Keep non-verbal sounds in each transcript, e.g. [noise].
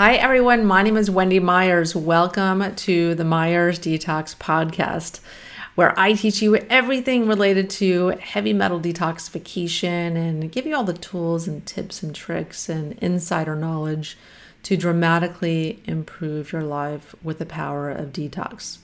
Hi, everyone. My name is Wendy Myers. Welcome to the Myers Detox Podcast, where I teach you everything related to heavy metal detoxification and give you all the tools and tips and tricks and insider knowledge to dramatically improve your life with the power of detox.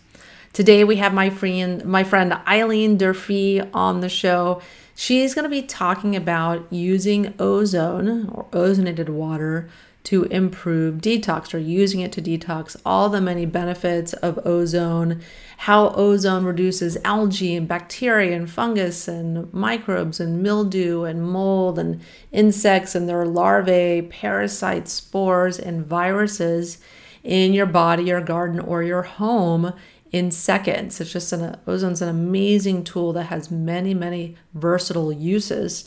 Today, we have my friend, my friend Eileen Durfee on the show. She's going to be talking about using ozone or ozonated water to improve detox or using it to detox, all the many benefits of ozone, how ozone reduces algae and bacteria and fungus and microbes and mildew and mold and insects and their larvae, parasites, spores, and viruses in your body, your garden, or your home in seconds. It's just an ozone's an amazing tool that has many, many versatile uses.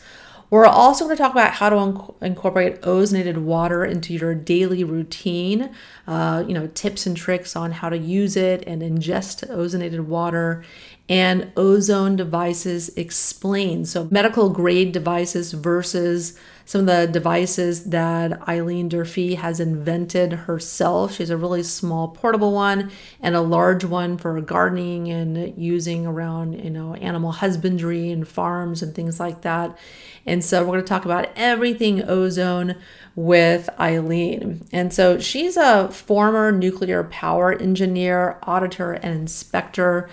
We're also going to talk about how to inc- incorporate ozonated water into your daily routine, uh, you know, tips and tricks on how to use it and ingest ozonated water, and ozone devices explained. So, medical grade devices versus some of the devices that Eileen Durfee has invented herself. She has a really small portable one and a large one for gardening and using around, you know, animal husbandry and farms and things like that. And so we're going to talk about everything ozone with Eileen. And so she's a former nuclear power engineer, auditor, and inspector.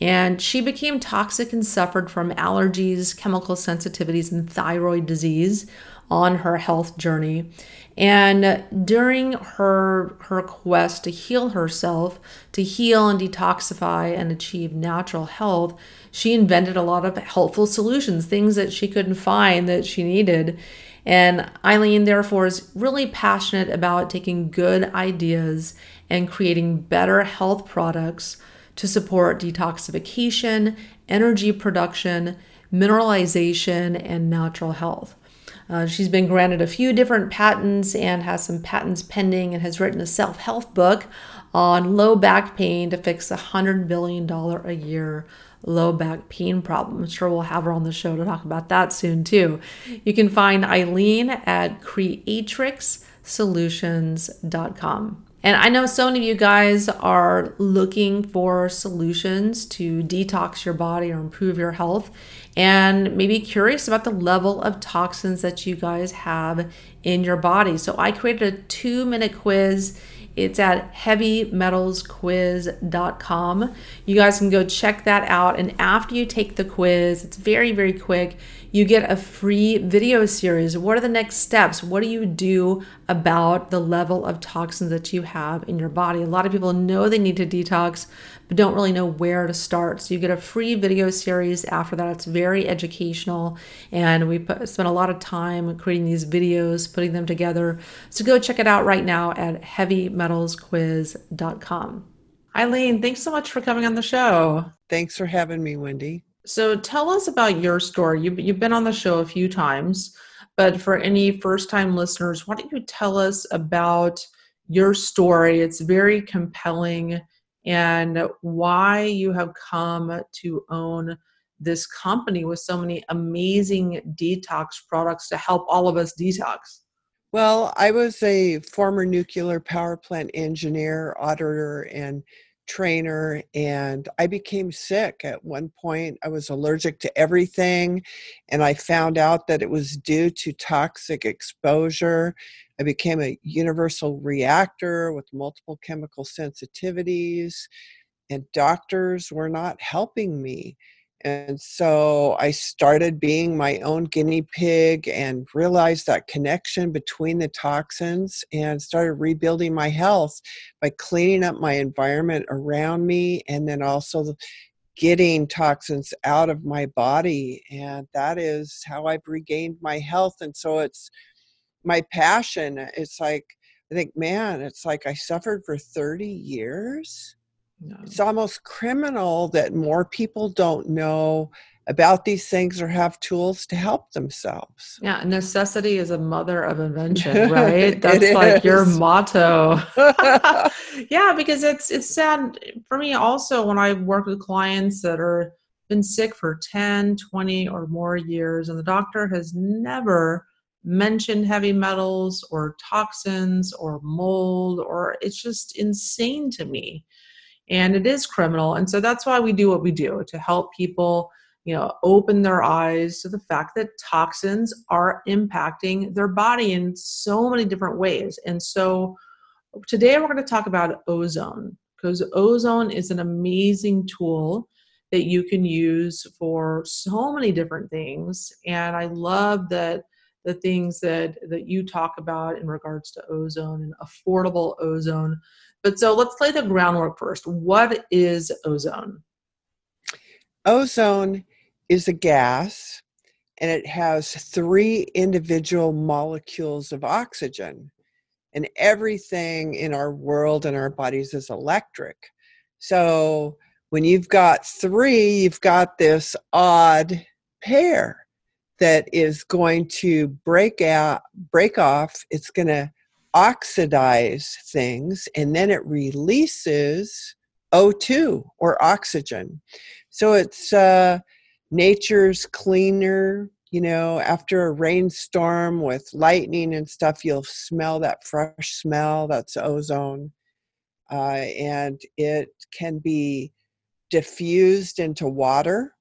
And she became toxic and suffered from allergies, chemical sensitivities, and thyroid disease on her health journey. And during her her quest to heal herself, to heal and detoxify and achieve natural health, she invented a lot of helpful solutions, things that she couldn't find that she needed. And Eileen, therefore, is really passionate about taking good ideas and creating better health products to support detoxification, energy production, mineralization, and natural health. Uh, she's been granted a few different patents and has some patents pending and has written a self help book on low back pain to fix a $100 billion a year low back pain problem. I'm sure we'll have her on the show to talk about that soon too. You can find Eileen at creatrixsolutions.com. And I know so many of you guys are looking for solutions to detox your body or improve your health and maybe curious about the level of toxins that you guys have in your body. So I created a two minute quiz. It's at heavymetalsquiz.com. You guys can go check that out. And after you take the quiz, it's very, very quick you get a free video series. What are the next steps? What do you do about the level of toxins that you have in your body? A lot of people know they need to detox, but don't really know where to start. So you get a free video series after that. It's very educational, and we put, spent a lot of time creating these videos, putting them together. So go check it out right now at heavymetalsquiz.com. Eileen, thanks so much for coming on the show. Thanks for having me, Wendy. So tell us about your story. You've, you've been on the show a few times, but for any first time listeners, why don't you tell us about your story? It's very compelling and why you have come to own this company with so many amazing detox products to help all of us detox. Well, I was a former nuclear power plant engineer, auditor, and trainer and I became sick at one point. I was allergic to everything and I found out that it was due to toxic exposure. I became a universal reactor with multiple chemical sensitivities and doctors were not helping me. And so I started being my own guinea pig and realized that connection between the toxins and started rebuilding my health by cleaning up my environment around me and then also getting toxins out of my body. And that is how I've regained my health. And so it's my passion. It's like, I think, man, it's like I suffered for 30 years no. It's almost criminal that more people don't know about these things or have tools to help themselves. Yeah, necessity is a mother of invention, [laughs] right? That's like your motto. [laughs] [laughs] yeah, because it's it's sad for me also when I work with clients that are been sick for 10, 20 or more years and the doctor has never mentioned heavy metals or toxins or mold or it's just insane to me and it is criminal. And so that's why we do what we do to help people you know open their eyes to the fact that toxins are impacting their body in so many different ways. And so today we're going to talk about ozone because ozone is an amazing tool that you can use for so many different things. And i love that the things that that you talk about in regards to ozone and affordable ozone but so let's lay the groundwork first. What is ozone? Ozone is a gas and it has three individual molecules of oxygen and everything in our world and our bodies is electric. So when you've got three you've got this odd pair that is going to break out break off. It's going to oxidize things and then it releases O2 or oxygen so it's uh, nature's cleaner you know after a rainstorm with lightning and stuff you'll smell that fresh smell that's ozone uh, and it can be diffused into water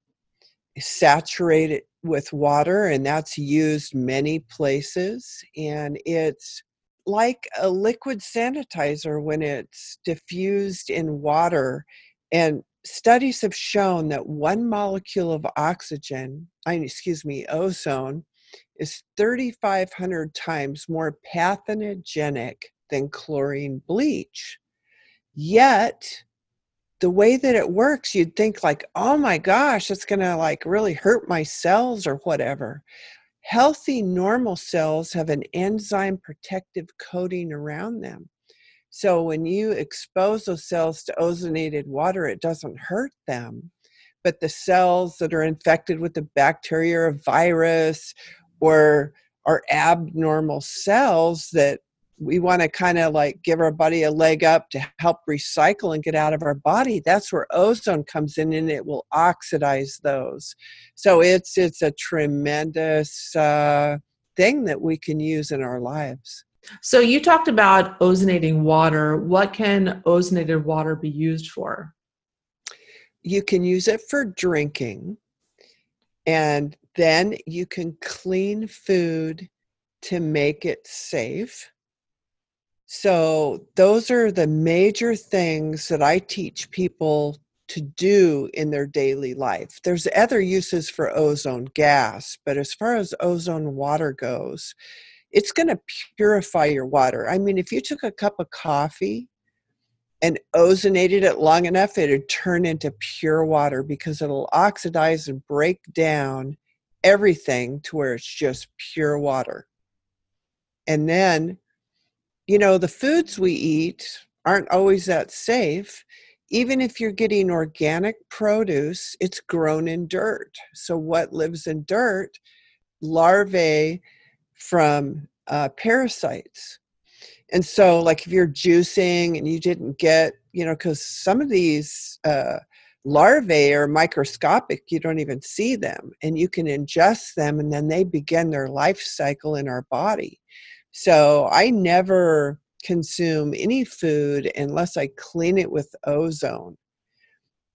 saturated with water, and that's used many places. And it's like a liquid sanitizer when it's diffused in water. And studies have shown that one molecule of oxygen, I mean, excuse me, ozone, is 3,500 times more pathogenic than chlorine bleach. Yet, the way that it works, you'd think like, oh my gosh, it's going to like really hurt my cells or whatever. Healthy, normal cells have an enzyme protective coating around them. So when you expose those cells to ozonated water, it doesn't hurt them. But the cells that are infected with the bacteria or virus or are abnormal cells that we want to kind of like give our body a leg up to help recycle and get out of our body that's where ozone comes in and it will oxidize those. So it's it's a tremendous uh, thing that we can use in our lives. So you talked about ozonating water. What can ozonated water be used for? You can use it for drinking and then you can clean food to make it safe so, those are the major things that I teach people to do in their daily life. There's other uses for ozone gas, but as far as ozone water goes, it's going to purify your water. I mean, if you took a cup of coffee and ozonated it long enough, it'd turn into pure water because it'll oxidize and break down everything to where it's just pure water. And then you know, the foods we eat aren't always that safe. Even if you're getting organic produce, it's grown in dirt. So, what lives in dirt? Larvae from uh, parasites. And so, like if you're juicing and you didn't get, you know, because some of these uh, larvae are microscopic, you don't even see them, and you can ingest them, and then they begin their life cycle in our body. So I never consume any food unless I clean it with ozone.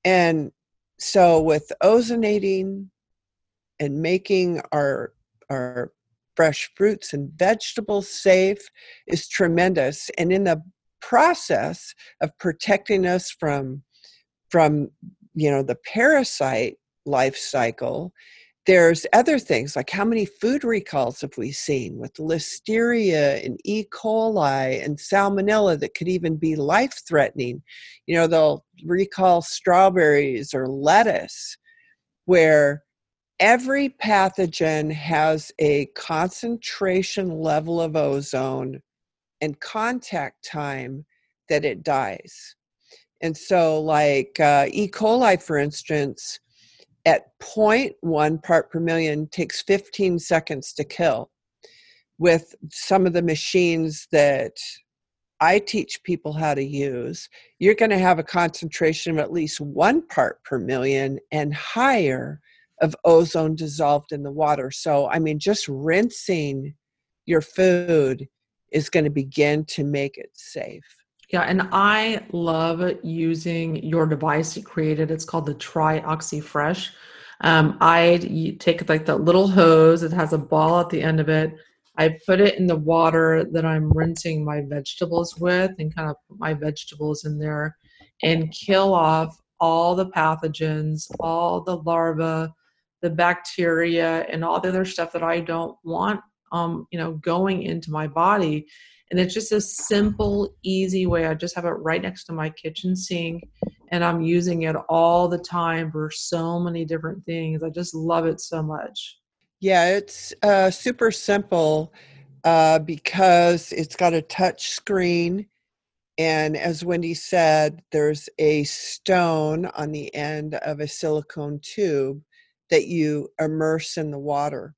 And so with ozonating and making our our fresh fruits and vegetables safe is tremendous and in the process of protecting us from from you know the parasite life cycle there's other things like how many food recalls have we seen with listeria and E. coli and salmonella that could even be life threatening? You know, they'll recall strawberries or lettuce, where every pathogen has a concentration level of ozone and contact time that it dies. And so, like uh, E. coli, for instance, at 0.1 part per million takes 15 seconds to kill. With some of the machines that I teach people how to use, you're going to have a concentration of at least one part per million and higher of ozone dissolved in the water. So, I mean, just rinsing your food is going to begin to make it safe. Yeah, and I love using your device you created. It's called the TriOxy Fresh. Um, I take like the little hose, it has a ball at the end of it. I put it in the water that I'm rinsing my vegetables with and kind of put my vegetables in there and kill off all the pathogens, all the larvae, the bacteria, and all the other stuff that I don't want um, you know, going into my body. And it's just a simple, easy way. I just have it right next to my kitchen sink and I'm using it all the time for so many different things. I just love it so much. Yeah, it's uh, super simple uh, because it's got a touch screen. And as Wendy said, there's a stone on the end of a silicone tube that you immerse in the water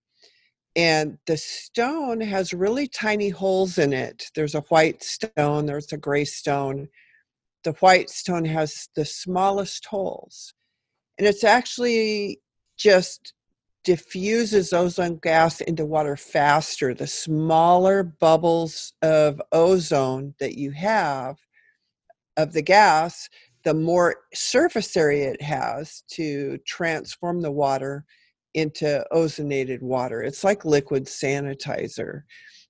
and the stone has really tiny holes in it. There's a white stone, there's a gray stone. The white stone has the smallest holes. And it's actually just diffuses ozone gas into water faster. The smaller bubbles of ozone that you have of the gas, the more surface area it has to transform the water into ozonated water. It's like liquid sanitizer.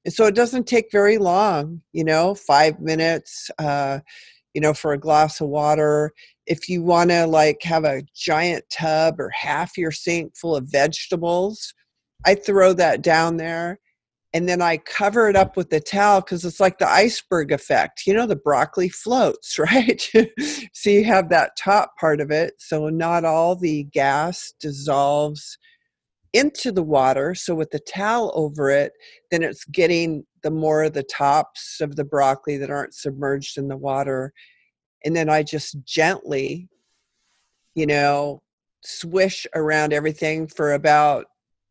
And so it doesn't take very long, you know, five minutes, uh, you know, for a glass of water. If you want to like have a giant tub or half your sink full of vegetables, I throw that down there and then I cover it up with a towel because it's like the iceberg effect. You know, the broccoli floats, [laughs] right? so you have that top part of it. So not all the gas dissolves into the water. So with the towel over it, then it's getting the more of the tops of the broccoli that aren't submerged in the water. And then I just gently, you know, swish around everything for about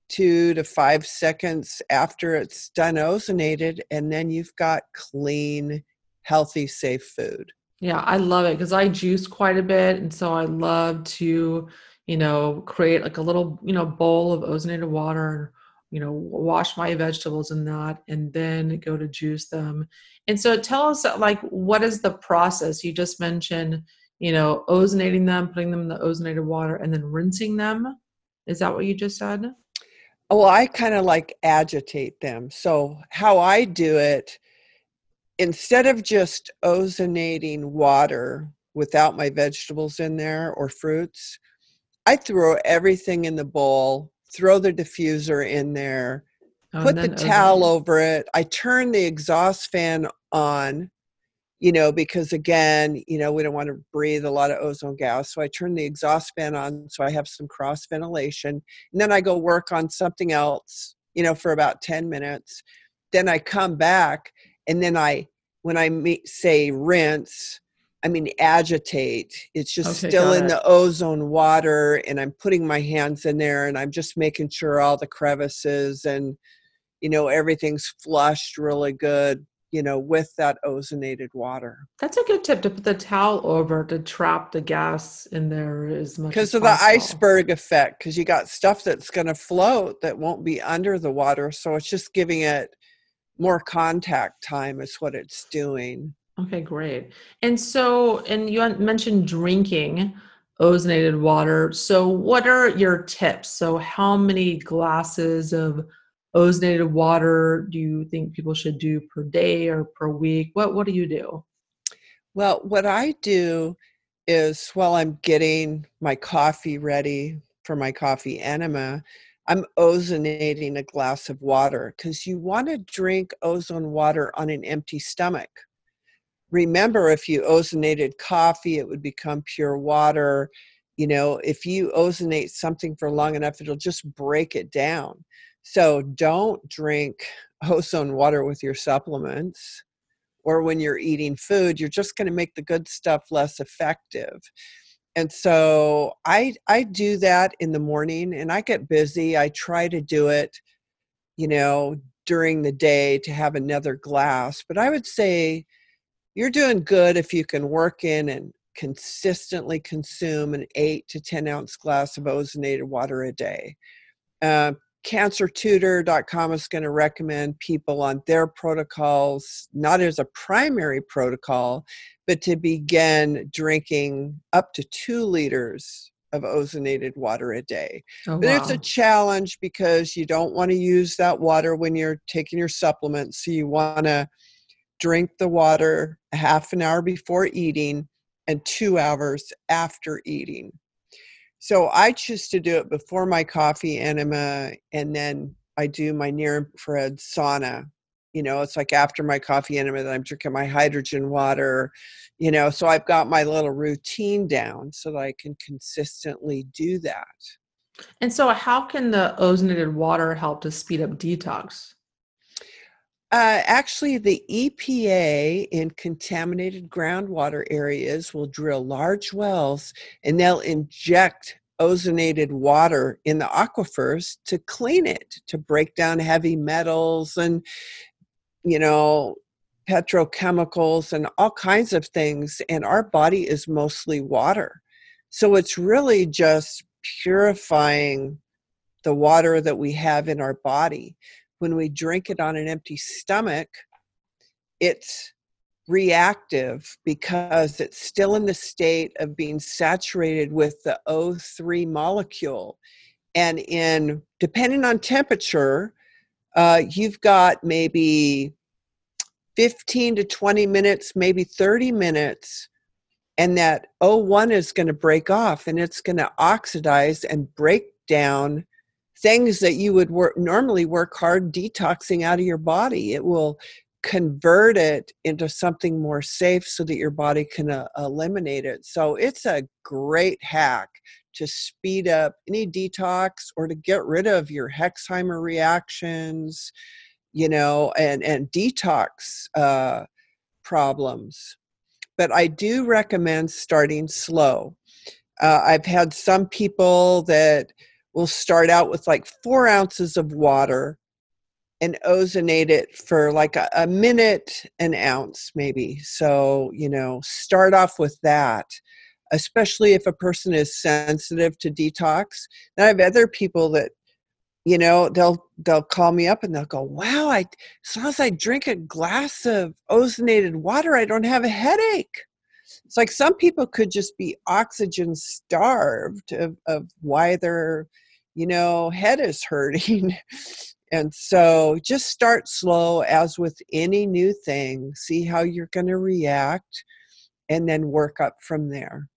two to five seconds after it's done ozonated. And then you've got clean, healthy, safe food. Yeah, I love it because I juice quite a bit. And so I love to you know, create like a little, you know, bowl of ozonated water you know, wash my vegetables in that and then go to juice them. And so tell us uh, like what is the process? You just mentioned, you know, ozonating them, putting them in the ozonated water and then rinsing them. Is that what you just said? Oh, well, I kind of like agitate them. So how I do it instead of just ozonating water without my vegetables in there or fruits, I throw everything in the bowl, throw the diffuser in there, oh, put the towel over it. I turn the exhaust fan on, you know, because again, you know, we don't want to breathe a lot of ozone gas. So I turn the exhaust fan on so I have some cross ventilation. And then I go work on something else, you know, for about 10 minutes. Then I come back and then I, when I meet, say rinse, I mean, agitate. It's just okay, still in it. the ozone water, and I'm putting my hands in there, and I'm just making sure all the crevices and you know everything's flushed really good. You know, with that ozonated water. That's a good tip to put the towel over to trap the gas in there as much because of possible. the iceberg effect. Because you got stuff that's going to float that won't be under the water, so it's just giving it more contact time. Is what it's doing. Okay, great. And so, and you mentioned drinking ozonated water. So, what are your tips? So, how many glasses of ozonated water do you think people should do per day or per week? What What do you do? Well, what I do is while I'm getting my coffee ready for my coffee enema, I'm ozonating a glass of water because you want to drink ozone water on an empty stomach remember if you ozonated coffee it would become pure water you know if you ozonate something for long enough it'll just break it down. So don't drink [laughs] ozone water with your supplements or when you're eating food you're just going to make the good stuff less effective. And so i i do that in the morning and i get busy i try to do it you know during the day to have another glass but i would say you're doing good if you can work in and consistently consume an eight to 10 ounce glass of ozonated water a day. Uh, cancertutor.com is going to recommend people on their protocols, not as a primary protocol, but to begin drinking up to two liters of ozonated water a day. Oh, but wow. it's a challenge because you don't want to use that water when you're taking your supplements. So you want to drink the water a half an hour before eating and two hours after eating. So I choose to do it before my coffee enema and then I do my near infrared sauna. You know, it's like after my coffee enema that I'm drinking my hydrogen water you know so i've got my little routine down so that i can consistently do that and so how can the ozonated water help to speed up detox uh, actually, the EPA in contaminated groundwater areas will drill large wells and they'll inject ozonated water in the aquifers to clean it, to break down heavy metals and, you know, petrochemicals and all kinds of things, and our body is mostly water. So it's really just purifying the water that we have in our body. When we drink it on an empty stomach, it's reactive because it's still in the state of being saturated with the O3 molecule. And in depending on temperature, uh, you've got maybe 15 to 20 minutes, maybe 30 minutes, and that O1 is going to break off and it's going to oxidize and break down things that you would work normally work hard detoxing out of your body. It will convert it into something more safe so that your body can uh, eliminate it. So it's a great hack to speed up any detox or to get rid of your Herxheimer reactions, you know, and and detox uh, problems. But I do recommend starting slow. Uh, I've had some people that will start out with like four ounces of water and ozonate it for like a, a minute an ounce maybe. So you know start off with that especially if a person is sensitive to detox. Then i have other people that you know they'll they'll call me up and they'll go wow i as long as i drink a glass of ozonated water i don't have a headache it's like some people could just be oxygen starved of, of why their you know head is hurting. [laughs] And so just start slow as with any new thing see how you're going to react and then work up from there.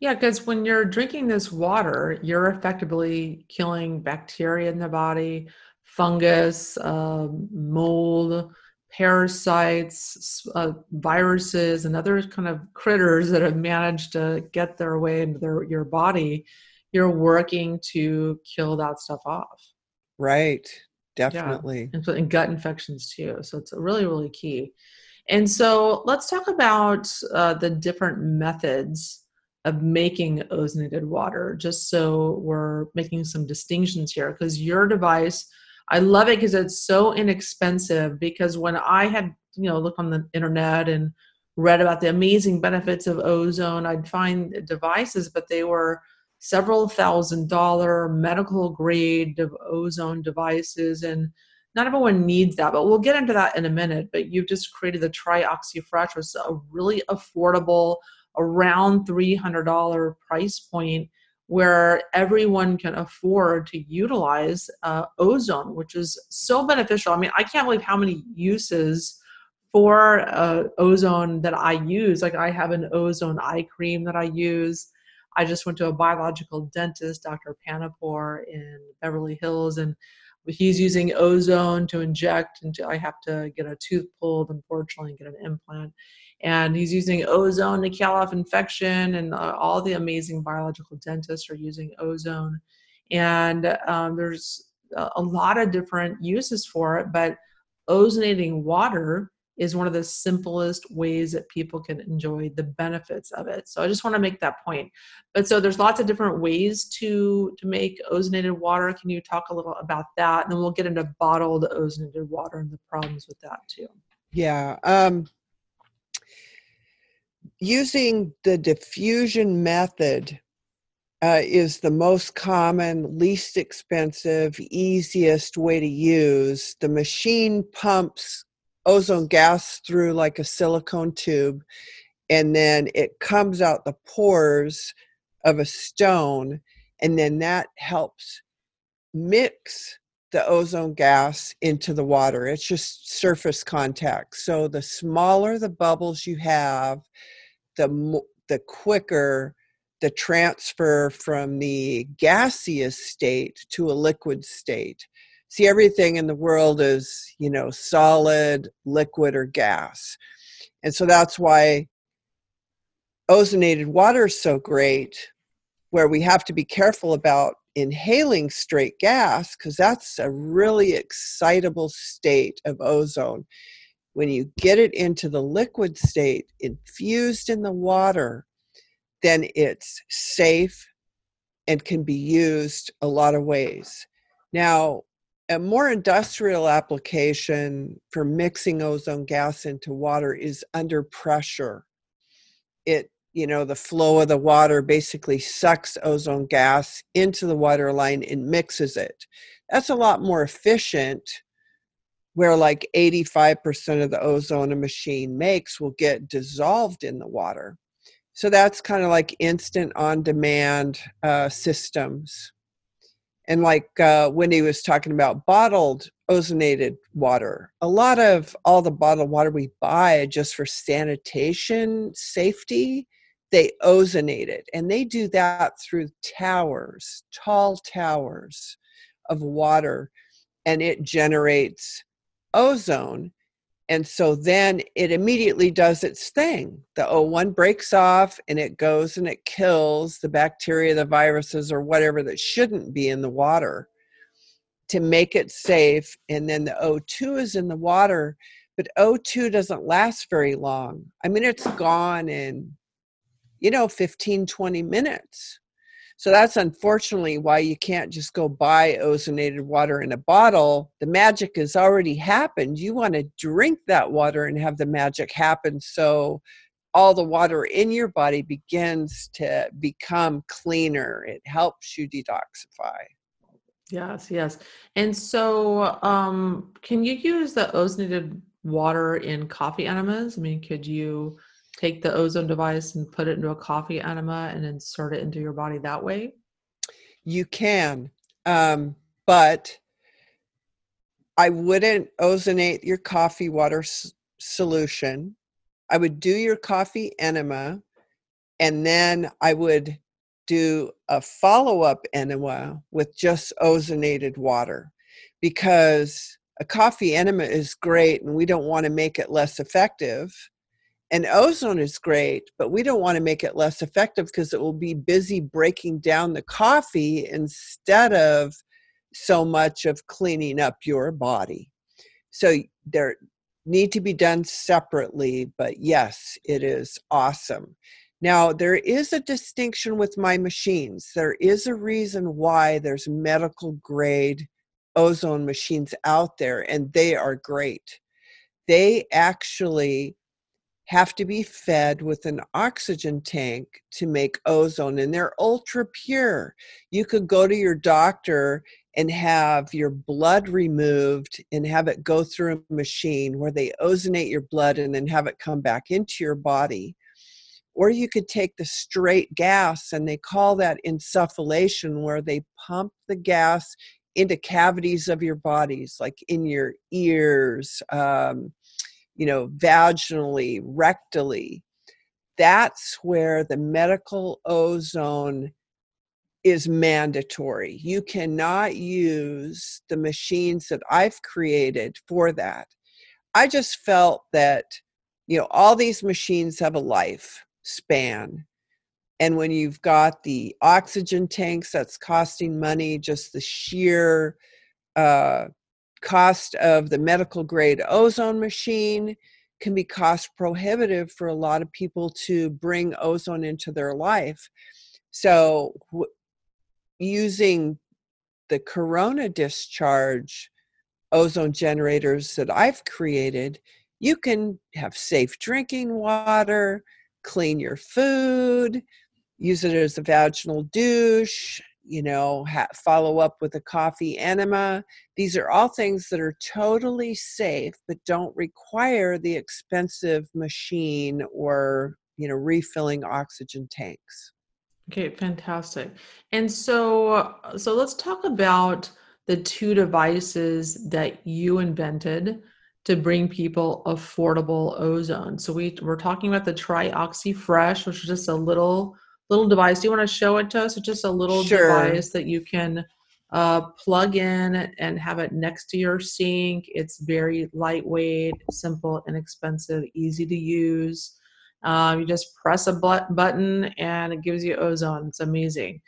Yeah, because when you're drinking this water, you're effectively killing bacteria in the body, fungus, uh, mold, parasites, uh, viruses, and other kind of critters that have managed to get their way into their, your body. You're working to kill that stuff off. Right, definitely. Yeah. And, and gut infections too. So it's really, really key. And so let's talk about uh, the different methods of making ozonated water, just so we're making some distinctions here. Because your device, I love it because it's so inexpensive. Because when I had, you know, looked on the internet and read about the amazing benefits of ozone, I'd find devices, but they were several thousand dollar medical grade of ozone devices and not everyone needs that but we'll get into that in a minute but you've just created the trioxyfresh which is a really affordable around $300 price point where everyone can afford to utilize uh, ozone, which is so beneficial. I mean, I can't believe how many uses for uh, ozone that I use. Like, I have an ozone eye cream that I use. I just went to a biological dentist, Dr. Panapor in Beverly Hills, and he's using ozone to inject. And I have to get a tooth pulled, unfortunately, and get an implant and he's using ozone to kill off infection and uh, all the amazing biological dentists are using ozone and um, there's a lot of different uses for it but ozonating water is one of the simplest ways that people can enjoy the benefits of it. So i just want to make that point. But so there's lots of different ways to to make ozonated water. Can you talk a little about that? And then we'll get into bottled ozonated water and the problems with that too. Yeah um using the diffusion method uh, is the most common, least expensive, easiest way to use. The machine pumps ozone gas through like a silicone tube, and then it comes out the pores of a stone, and then that helps mix the ozone gas into the water. It's just surface contact. So the smaller the bubbles you have, the the quicker the transfer from the gaseous state to a liquid state. See, everything in the world is, you know, solid, liquid, or gas. And so that's why ozonated water is so great, where we have to be careful about inhaling straight gas because that's a really excitable state of ozone. When you get it into the liquid state, infused in the water, then it's safe and can be used a lot of ways. Now, a more industrial application for mixing ozone gas into water is under pressure. It you know the flow of the water basically sucks ozone gas into the water line and mixes it. That's a lot more efficient where like 85% of the ozone a machine makes will get dissolved in the water. So that's kind of like instant on demand uh, systems and like uh, Wendy was talking about bottled ozonated water. A lot of all the bottled water we buy just for sanitation safety they ozonate it and they do that through towers tall towers of water and it generates ozone and so then it immediately does its thing. The o1 breaks off and it goes and it kills the bacteria the viruses or whatever that shouldn't be in the water to make it safe and then the o2 is in the water but o2 doesn't last very long. I mean it's gone in you know 15 20 minutes so that's unfortunately why you can't just go buy ozonated water in a bottle. The magic has already happened. You want to drink that water and have the magic happen so all the water in your body begins to become cleaner. It helps you detoxify. Yes yes. And so um can you use the ozonated water in coffee enemas? I mean could you take the ozone device and put it into a coffee enema and insert it into your body that way? You can, um, but I wouldn't ozonate your coffee water s- solution. I would do your coffee enema, and then I would do a follow up enema with just ozonated water because a coffee enema is great and we don't want to make it less effective and ozone is great, but we don't want to make it less effective because it will be busy breaking down the coffee instead of so much of cleaning up your body. So there need to be done separately, but yes, it is awesome. Now, there is a distinction with my machines. There is a reason why there's medical grade ozone machines out there, and they are great. They actually have to be fed with an oxygen tank to make ozone and they're ultra pure. You could go to your doctor and have your blood removed and have it go through a machine where they ozonate your blood and then have it come back into your body. Or you could take the straight gas and they call that insufflation, where they pump the gas into cavities of your bodies, like in your ears, um, you know, vaginally, rectally, that's where the medical ozone is mandatory. You cannot use the machines that I've created for that. I just felt that, you know, all these machines have a life span. And when you've got the oxygen tanks, that's costing money, just the sheer uh, cost of the medical grade ozone machine can be cost prohibitive for a lot of people to bring ozone into their life. So, w- using the corona discharge ozone generators that I've created, you can have safe drinking water, clean your food, use it as a vaginal douche, you know, ha- follow up with a coffee enema. These are all things that are totally safe, but don't require the expensive machine or, you know, refilling oxygen tanks. Okay, fantastic. And so, uh, so let's talk about the two devices that you invented to bring people affordable ozone. So we we're talking about the TriOxy Fresh, which is just a little little device. Do you want to show it to us? It's just a little sure. device that you can uh, plug in and have it next to your sink. It's very lightweight, simple, inexpensive, easy to use. Um, you just press a button and it gives you ozone. It's amazing.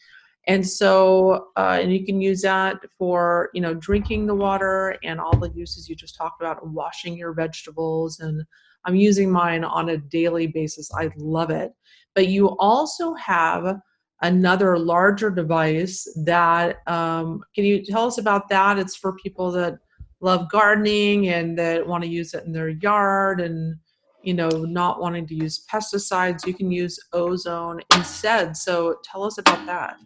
And so, uh, and you can use that for, you know, drinking the water and all the uses you just talked about, washing your vegetables. And I'm using mine on a daily basis. I love it. But you also have another larger device that, um, can you tell us about that? It's for people that love gardening and that want to use it in their yard and, you know, not wanting to use pesticides. You can use ozone instead. So tell us about that.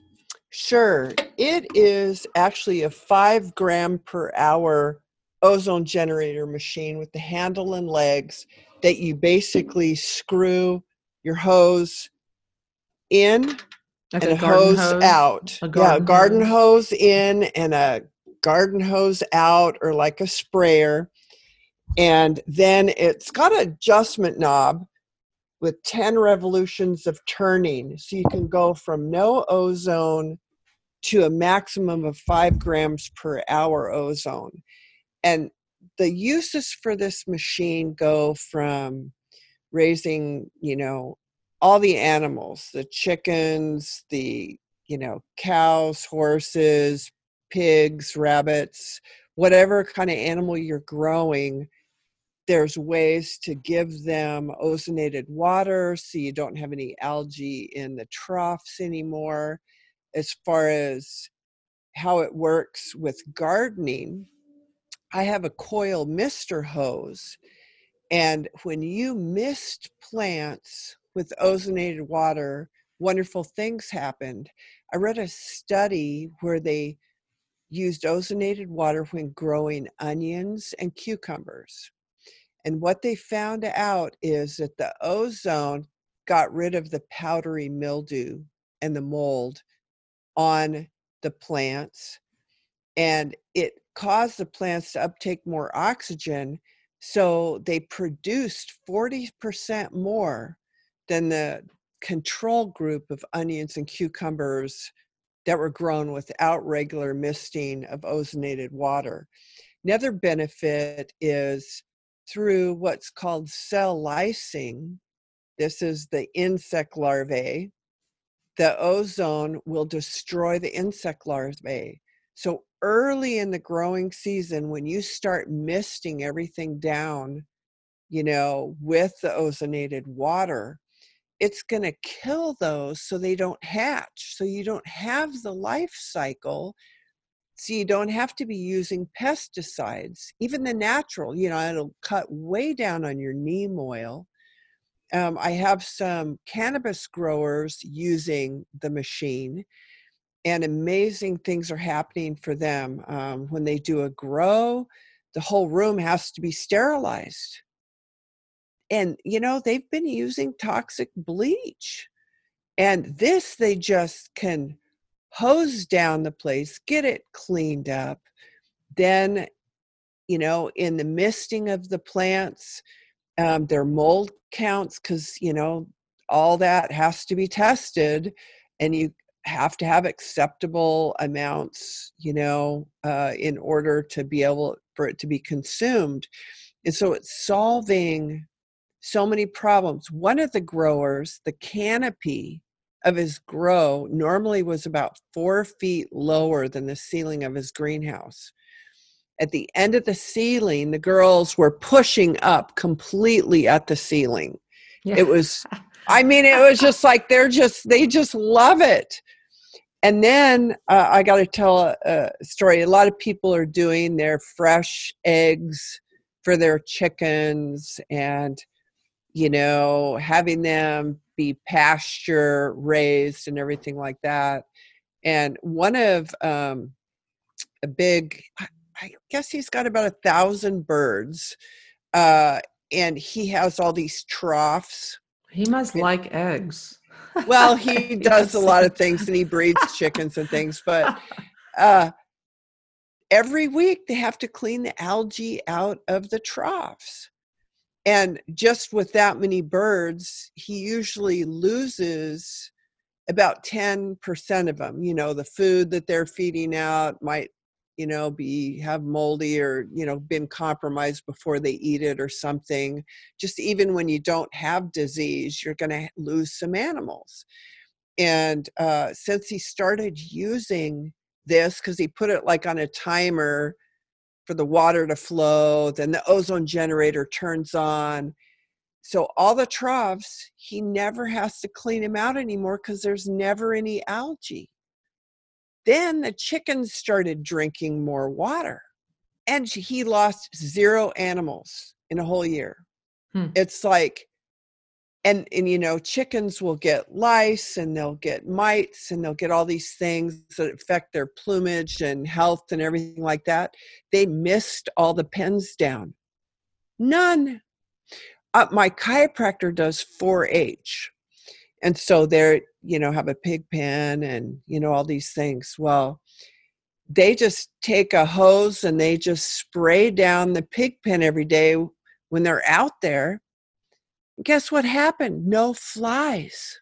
Sure. It is actually a five gram per hour ozone generator machine with the handle and legs that you basically screw your hose in like and a hose, hose, out. A yeah, garden hose. hose in and a garden hose out, or like a sprayer. And then it's got an adjustment knob with 10 revolutions of turning. So you can go from no ozone to a maximum of five grams per hour ozone. And the uses for this machine go from raising, you know, all the animals, the chickens, the, you know, cows, horses, pigs, rabbits, whatever kind of animal you're growing, there's ways to give them ozonated water so you don't have any algae in the troughs anymore as far as how it works with gardening, I have a coil mister hose. And when you mist plants with ozonated water, wonderful things happened. I read a study where they used ozonated water when growing onions and cucumbers. And what they found out is that the ozone got rid of the powdery mildew and the mold on the plants and it caused the plants to uptake more oxygen so they produced 40% more than the control group of onions and cucumbers that were grown without regular misting of ozonated water. Another benefit is through what's called cell lysing. This is the insect larvae the ozone will destroy the insect larvae. So early in the growing season, when you start misting everything down, you know, with the ozonated water, it's going to kill those so they don't hatch. So you don't have the life cycle. So you don't have to be using pesticides, even the natural, you know, it'll cut way down on your neem oil um, I have some cannabis growers using the machine, and amazing things are happening for them. Um, when they do a grow, the whole room has to be sterilized. And, you know, they've been using toxic bleach. And this, they just can hose down the place, get it cleaned up. Then, you know, in the misting of the plants, um, their mold counts because you know all that has to be tested and you have to have acceptable amounts you know uh, in order to be able for it to be consumed and so it's solving so many problems one of the growers the canopy of his grow normally was about four feet lower than the ceiling of his greenhouse at the end of the ceiling, the girls were pushing up completely at the ceiling. Yeah. It was, [laughs] I mean, it was just like they're just, they just love it. And then uh, I got to tell a, a, story. A lot of people are doing their fresh eggs for their chickens and, you know, having them be pasture raised and everything like that. And one of um, a big, I guess he's got about a thousand birds, uh, and he has all these troughs. He must and, like eggs. Well, [laughs] he does a lot of things, and he breeds chickens and things, but. [laughs] Uh, every week they have to clean the algae out of the troughs and just with that many birds he usually loses about 10% of them you know the food that they're feeding out might you know be have moldy or you know been compromised before they eat it or something just even when you don't have disease you're going to lose some animals and uh, since he started using this because he put it like on a timer for the water to flow. Then the ozone generator turns on. So all the troughs, he never has to clean them out anymore because there's never any algae. Then the chickens started drinking more water, and he lost zero animals in a whole year. Hmm. It's like and and you know chickens will get lice and they'll get mites and they'll get all these things that affect their plumage and health and everything like that they mist all the pens down none uh, my chiropractor does 4-H and so they're you know have a pig pen and you know all these things well they just take a hose and they just spray down the pig pen every day when they're out there guess what happened? No flies.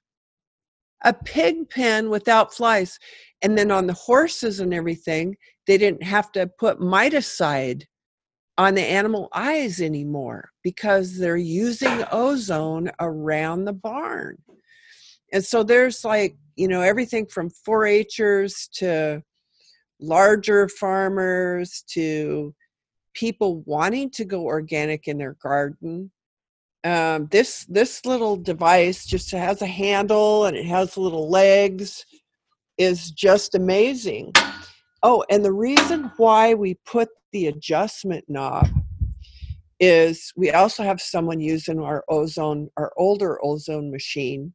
A pig pen without flies. And then on the horses and everything, they didn't have to put miticide on the animal eyes anymore because they're using ozone around the barn. And so there's like, you know, everything from 4 Hers to larger farmers to people wanting to go organic in their garden. Um, this this little device just has a handle and it has little legs is just amazing. Oh and the reason why we put the adjustment knob is we also have someone using our ozone our older ozone machine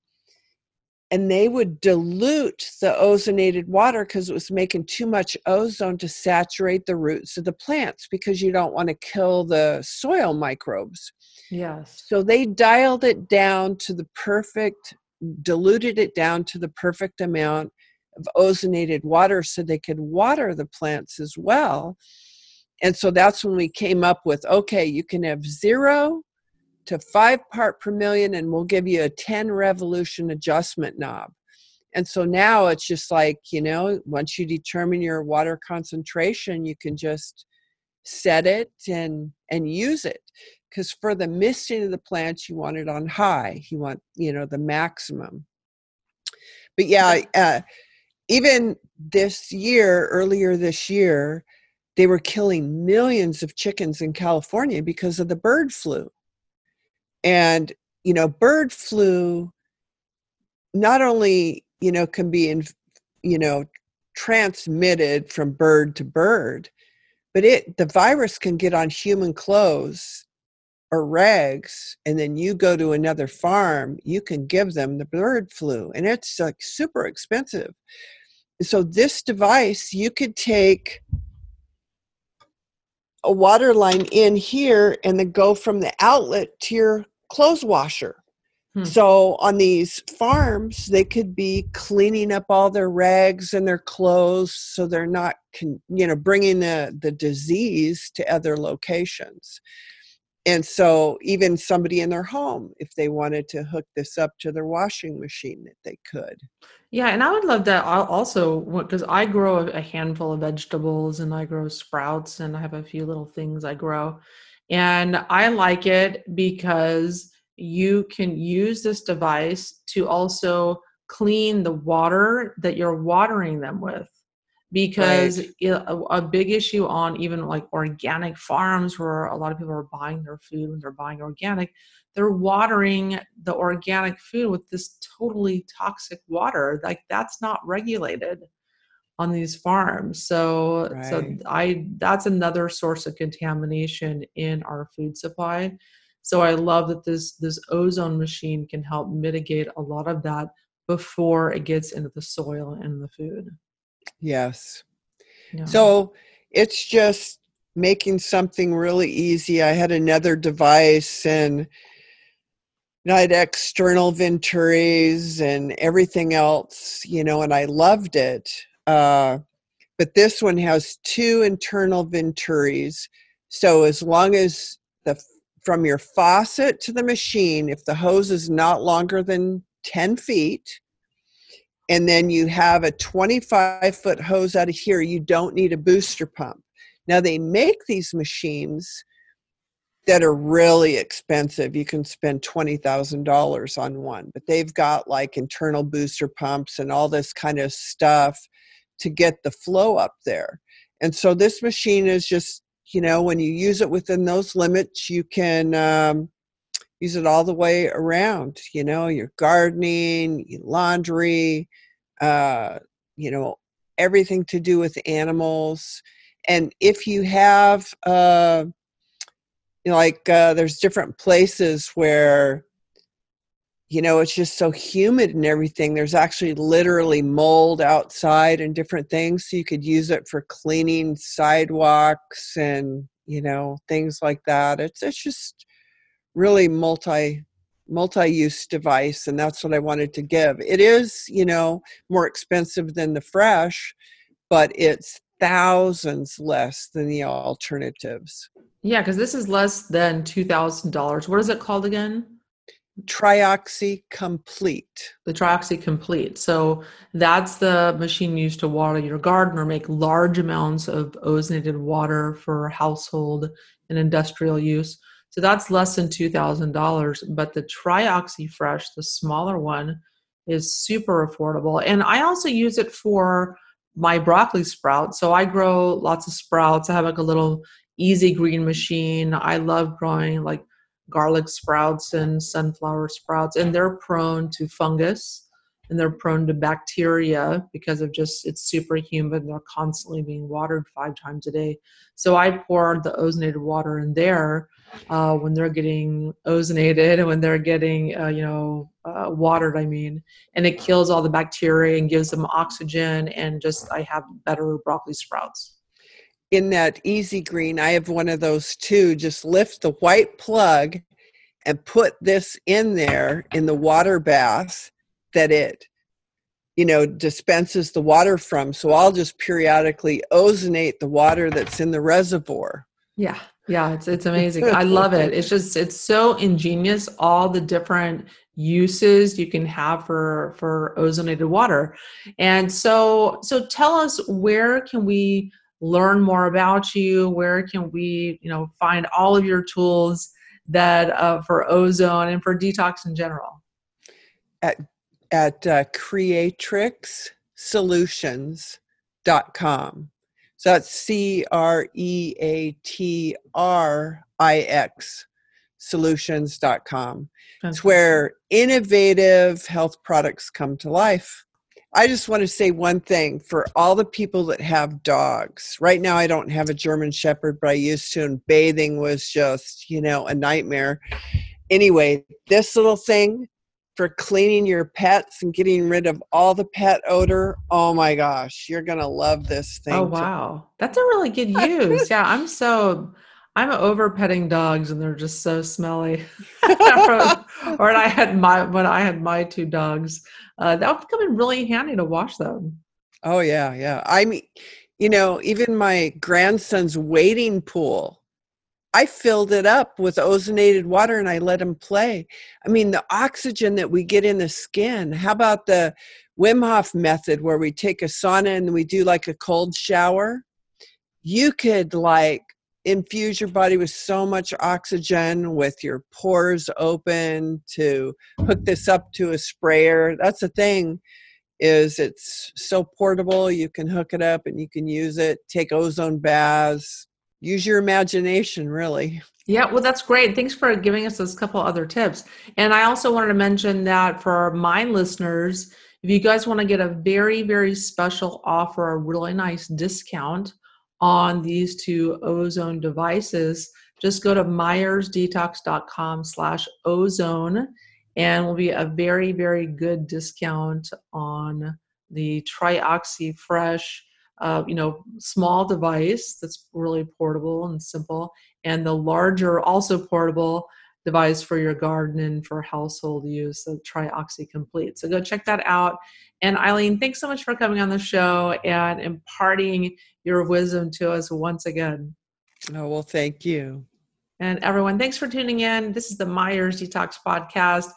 and they would dilute the ozonated water because it was making too much ozone to saturate the roots of the plants because you don't want to kill the soil microbes Yes. So they dialed it down to the perfect, diluted it down to the perfect amount of ozonated water so they could water the plants as well. And so that's when we came up with okay, you can have zero to five part per million, and we'll give you a 10 revolution adjustment knob. And so now it's just like, you know, once you determine your water concentration, you can just set it and and use it. Because for the misting of the plants you want it on high. You want you know the maximum. But yeah uh, even this year earlier this year they were killing millions of chickens in california because of the bird flu and you know bird flu not only you know can be in you know transmitted from bird to bird but it the virus can get on human clothes or rags and then you go to another farm you can give them the bird flu and it's like super expensive. So this device you could take a water line in here and then go from the outlet to your clothes washer hmm. so on these farms they could be cleaning up all their rags and their clothes so they're not con- you know bringing the the disease to other locations and so even somebody in their home if they wanted to hook this up to their washing machine that they could. Yeah and i would love that also because i grow a handful of vegetables and i grow sprouts and i have a few little things i grow. And i like it because you can use this device to also clean the water that you're watering them with because right. a, big issue on even like organic farms where a lot of people are buying their food when they're buying organic they're watering the organic food with this totally toxic water like that's not regulated on these farms so right. so i that's another source of contamination in our food supply So I love that this this ozone machine can help mitigate a lot of that before it gets into the soil and the food. Yes. Yeah. So it's just making something really easy. I had another device and I had external venturis and everything else, you know, and I loved it. Uh, but this one has two internal venturis. So as long as the from your faucet to the machine, if the hose is not longer than 10 feet, and then you have a 25 foot hose out of here, you don't need a booster pump. Now, they make these machines that are really expensive. You can spend $20,000 on one, but they've got like internal booster pumps and all this kind of stuff to get the flow up there. And so this machine is just, you know, when you use it within those limits, you can um, use it all the way around, you know, your gardening, your laundry, uh, you know, everything to do with animals. And if you have, uh, you know, like uh, there's different places where you know it's just so humid and everything there's actually literally mold outside and different things so you could use it for cleaning sidewalks and you know things like that it's it's just really multi multi-use device and that's what i wanted to give it is you know more expensive than the fresh but it's thousands less than the alternatives yeah because this is less than $2000 what is it called again Trioxy Complete. The Trioxy Complete. So that's the machine used to water your garden or make large amounts of ozonated water for household and industrial use. So that's less than $2,000. But the Trioxy Fresh, the smaller one, is super affordable. And I also use it for my broccoli sprouts. So I grow lots of sprouts. I have like a little easy green machine. I love growing like garlic sprouts and sunflower sprouts, and they're prone to fungus and they're prone to bacteria because of just it's super humid they're constantly being watered five times a day. So i pour the ozonated water in there uh, when they're getting ozonated and [laughs] when they're getting uh, you know uh, watered i mean and it kills all the bacteria and gives them oxygen and just i have better broccoli sprouts. In that easy green, I have one of those too. Just lift the white plug and put this in there in the water bath that it you know dispenses the water from. So i'll just periodically ozonate the water that's in the reservoir. Yeah. Yeah it's it's amazing. i love it. it's just it's so ingenious all the different uses you can have for for ozonated water. And so so tell us where can we learn more about you? Where can we you know find all of your tools that uh, for ozone and for detox in general? At at uh, creatrixsolutions.com so that's c-r-e-a-t-r-i-x solutions.com it's where innovative health products come to life I just want to say one thing for all the people that have dogs. Right now, I don't have a German Shepherd, but I used to, and bathing was just, you know, a nightmare. Anyway, this little thing for cleaning your pets and getting rid of all the pet odor. Oh my gosh, you're going to love this thing. Oh, wow. That's a really good use. [laughs] yeah, I'm so. I'm over petting dogs and they're just so smelly. [laughs] or when I had my when I had my two dogs, uh, that would come in really handy to wash them. Oh yeah, yeah. I mean, you know, even my grandson's wading pool, I filled it up with ozonated water and I let him play. I mean, the oxygen that we get in the skin. How about the Wim Hof method where we take a sauna and we do like a cold shower? You could like infuse your body with so much oxygen with your pores open to hook this up to a sprayer that's the thing is it's so portable you can hook it up and you can use it take ozone baths use your imagination really. Yeah well that's great. Thanks for giving us those couple other tips. And i also wanted to mention that for my listeners if you guys want to get a very very special offer a really nice discount on these two ozone devices just go to myersdetox.com slash ozone and will be a very, very good discount on the Trioxy Fresh, uh, you know, small device that's really portable and simple, and the larger, also portable device for your garden and for household use, the Trioxy Complete. So go check that out. And Eileen, thanks so much for coming on the show and imparting your wisdom to us once again. Oh, well, thank you. And everyone, thanks for tuning in. This is the Myers Detox Podcast.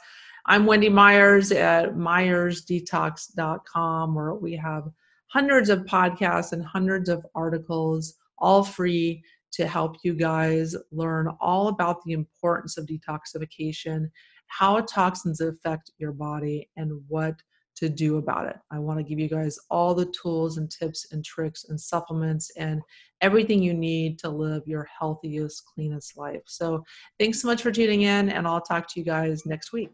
I'm Wendy Myers at myersdetox.com, where we have hundreds of podcasts and hundreds of articles, all free to help you guys learn all about the importance of detoxification, how toxins affect your body, and what to do about it. I want to give you guys all the tools and tips and tricks and supplements and everything you need to live your healthiest, cleanest life. So, thanks so much for tuning in, and I'll talk to you guys next week.